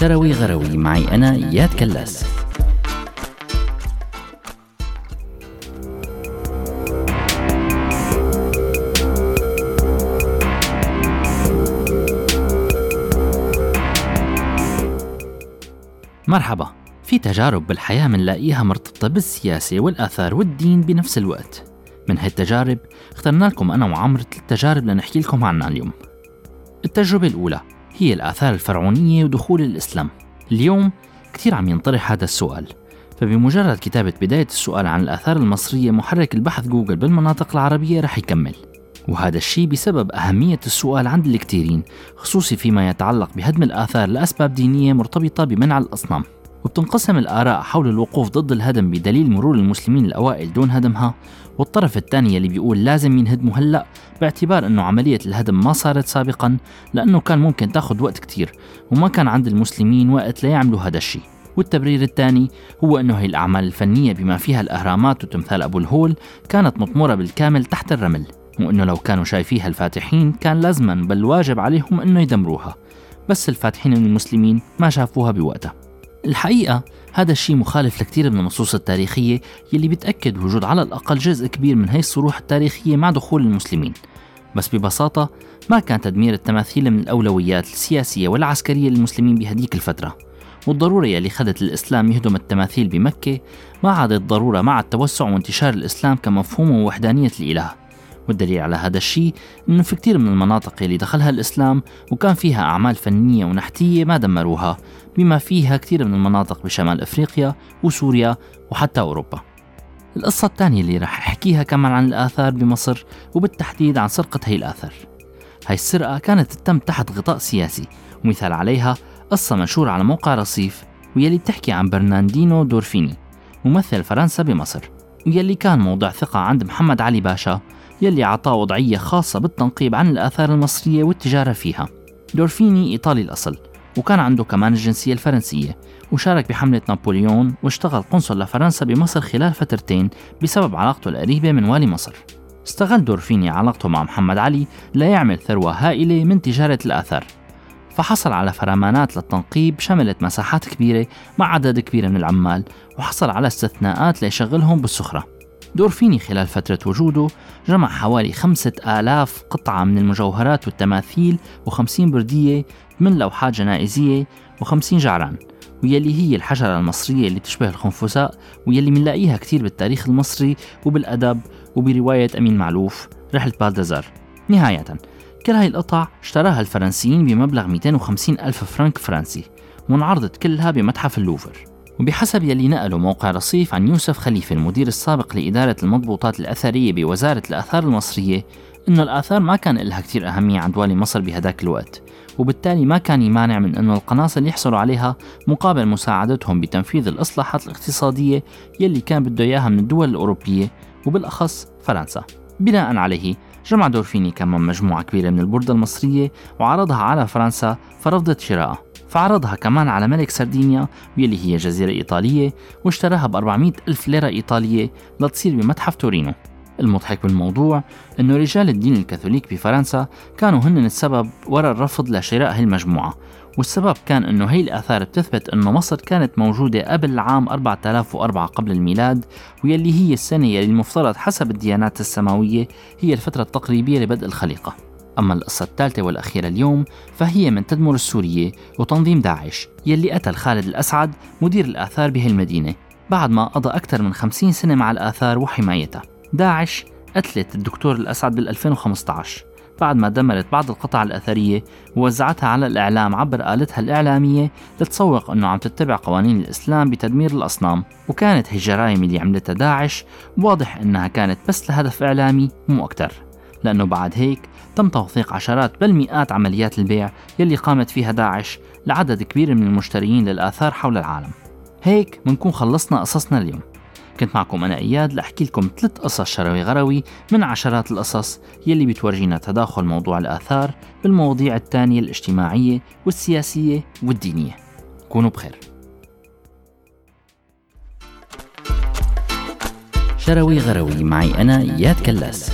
شروي غروي معي أنا إياد كلاس. مرحبا. في تجارب بالحياة منلاقيها مرتبطة بالسياسة والآثار والدين بنفس الوقت. من هالتجارب اخترنا لكم أنا وعمر ثلاث تجارب لنحكي لكم عنها اليوم. التجربة الأولى هي الآثار الفرعونية ودخول الإسلام. اليوم كثير عم ينطرح هذا السؤال. فبمجرد كتابة بداية السؤال عن الآثار المصرية محرك البحث جوجل بالمناطق العربية رح يكمل. وهذا الشيء بسبب أهمية السؤال عند الكثيرين خصوصي فيما يتعلق بهدم الآثار لأسباب دينية مرتبطة بمنع الأصنام. وبتنقسم الآراء حول الوقوف ضد الهدم بدليل مرور المسلمين الأوائل دون هدمها والطرف الثاني اللي بيقول لازم ينهدموا هلأ باعتبار أنه عملية الهدم ما صارت سابقا لأنه كان ممكن تاخذ وقت كتير وما كان عند المسلمين وقت ليعملوا هذا الشيء. والتبرير الثاني هو أنه هي الأعمال الفنية بما فيها الأهرامات وتمثال أبو الهول كانت مطمورة بالكامل تحت الرمل وأنه لو كانوا شايفيها الفاتحين كان لازما بل واجب عليهم أنه يدمروها. بس الفاتحين من المسلمين ما شافوها بوقتها. الحقيقة هذا الشيء مخالف لكثير من النصوص التاريخية يلي بتأكد وجود على الأقل جزء كبير من هي الصروح التاريخية مع دخول المسلمين. بس ببساطة ما كان تدمير التماثيل من الأولويات السياسية والعسكرية للمسلمين بهديك الفترة. والضرورة يلي خلت الإسلام يهدم التماثيل بمكة ما عادت ضرورة مع التوسع وانتشار الإسلام كمفهوم ووحدانية الإله. والدليل على هذا الشيء إنه في كثير من المناطق اللي دخلها الإسلام وكان فيها أعمال فنية ونحتية ما دمروها بما فيها كثير من المناطق بشمال إفريقيا وسوريا وحتى أوروبا. القصة الثانية اللي رح أحكيها كمان عن الآثار بمصر وبالتحديد عن سرقة هي الآثار. هاي السرقة كانت تتم تحت غطاء سياسي ومثال عليها قصة منشورة على موقع رصيف ويلي بتحكي عن برناندينو دورفيني ممثل فرنسا بمصر ويلي كان موضع ثقة عند محمد علي باشا يلي عطاه وضعية خاصة بالتنقيب عن الآثار المصرية والتجارة فيها. دورفيني إيطالي الأصل وكان عنده كمان الجنسية الفرنسية وشارك بحملة نابليون واشتغل قنصل لفرنسا بمصر خلال فترتين بسبب علاقته القريبة من والي مصر. استغل دورفيني علاقته مع محمد علي ليعمل ثروة هائلة من تجارة الآثار فحصل على فرمانات للتنقيب شملت مساحات كبيرة مع عدد كبير من العمال وحصل على استثناءات ليشغلهم بالسخرة. دورفيني خلال فترة وجوده جمع حوالي خمسة آلاف قطعة من المجوهرات والتماثيل وخمسين بردية من لوحات جنائزية وخمسين جعران ويلي هي الحجرة المصرية اللي بتشبه الخنفساء ويلي منلاقيها كتير بالتاريخ المصري وبالأدب وبرواية أمين معلوف رحلة بالدزار نهاية كل هاي القطع اشتراها الفرنسيين بمبلغ 250 ألف فرنك فرنسي وانعرضت كلها بمتحف اللوفر. وبحسب يلي نقله موقع رصيف عن يوسف خليفة المدير السابق لإدارة المضبوطات الأثرية بوزارة الآثار المصرية إنه الآثار ما كان لها كتير أهمية عند والي مصر بهداك الوقت وبالتالي ما كان يمانع من أنه القناصل يحصلوا عليها مقابل مساعدتهم بتنفيذ الإصلاحات الاقتصادية يلي كان بده إياها من الدول الأوروبية وبالأخص فرنسا. بناء عليه جمع دورفيني كمان مجموعة كبيرة من البردة المصرية وعرضها على فرنسا فرفضت شرائها. فعرضها كمان على ملك سردينيا واللي هي جزيرة إيطالية واشتراها ب 400 ألف ليرة إيطالية لتصير بمتحف تورينو. المضحك بالموضوع أنه رجال الدين الكاثوليك بفرنسا كانوا هن السبب وراء الرفض لشراء هاي المجموعة. والسبب كان أنه هي الآثار بتثبت أنه مصر كانت موجودة قبل عام 4004 قبل الميلاد ويلي هي السنة يلي المفترض حسب الديانات السماوية هي الفترة التقريبية لبدء الخليقة. أما القصة الثالثة والأخيرة اليوم فهي من تدمر السورية وتنظيم داعش يلي قتل خالد الأسعد مدير الآثار بهالمدينة بعد ما قضى أكثر من 50 سنة مع الآثار وحمايتها. داعش قتلت الدكتور الأسعد بال 2015 بعد ما دمرت بعض القطع الأثرية ووزعتها على الإعلام عبر آلتها الإعلامية لتسوق أنه عم تتبع قوانين الإسلام بتدمير الأصنام. وكانت هي الجرائم اللي عملتها داعش واضح أنها كانت بس لهدف إعلامي مو أكتر. لأنه بعد هيك تم توثيق عشرات بل مئات عمليات البيع يلي قامت فيها داعش لعدد كبير من المشترين للآثار حول العالم. هيك منكون خلصنا قصصنا اليوم. كنت معكم أنا إياد لأحكي لكم ثلاث قصص شروي غروي من عشرات القصص يلي بتورجينا تداخل موضوع الآثار بالمواضيع الثانية الاجتماعية والسياسية والدينية. كونوا بخير. شروي غروي معي أنا إياد كلاس.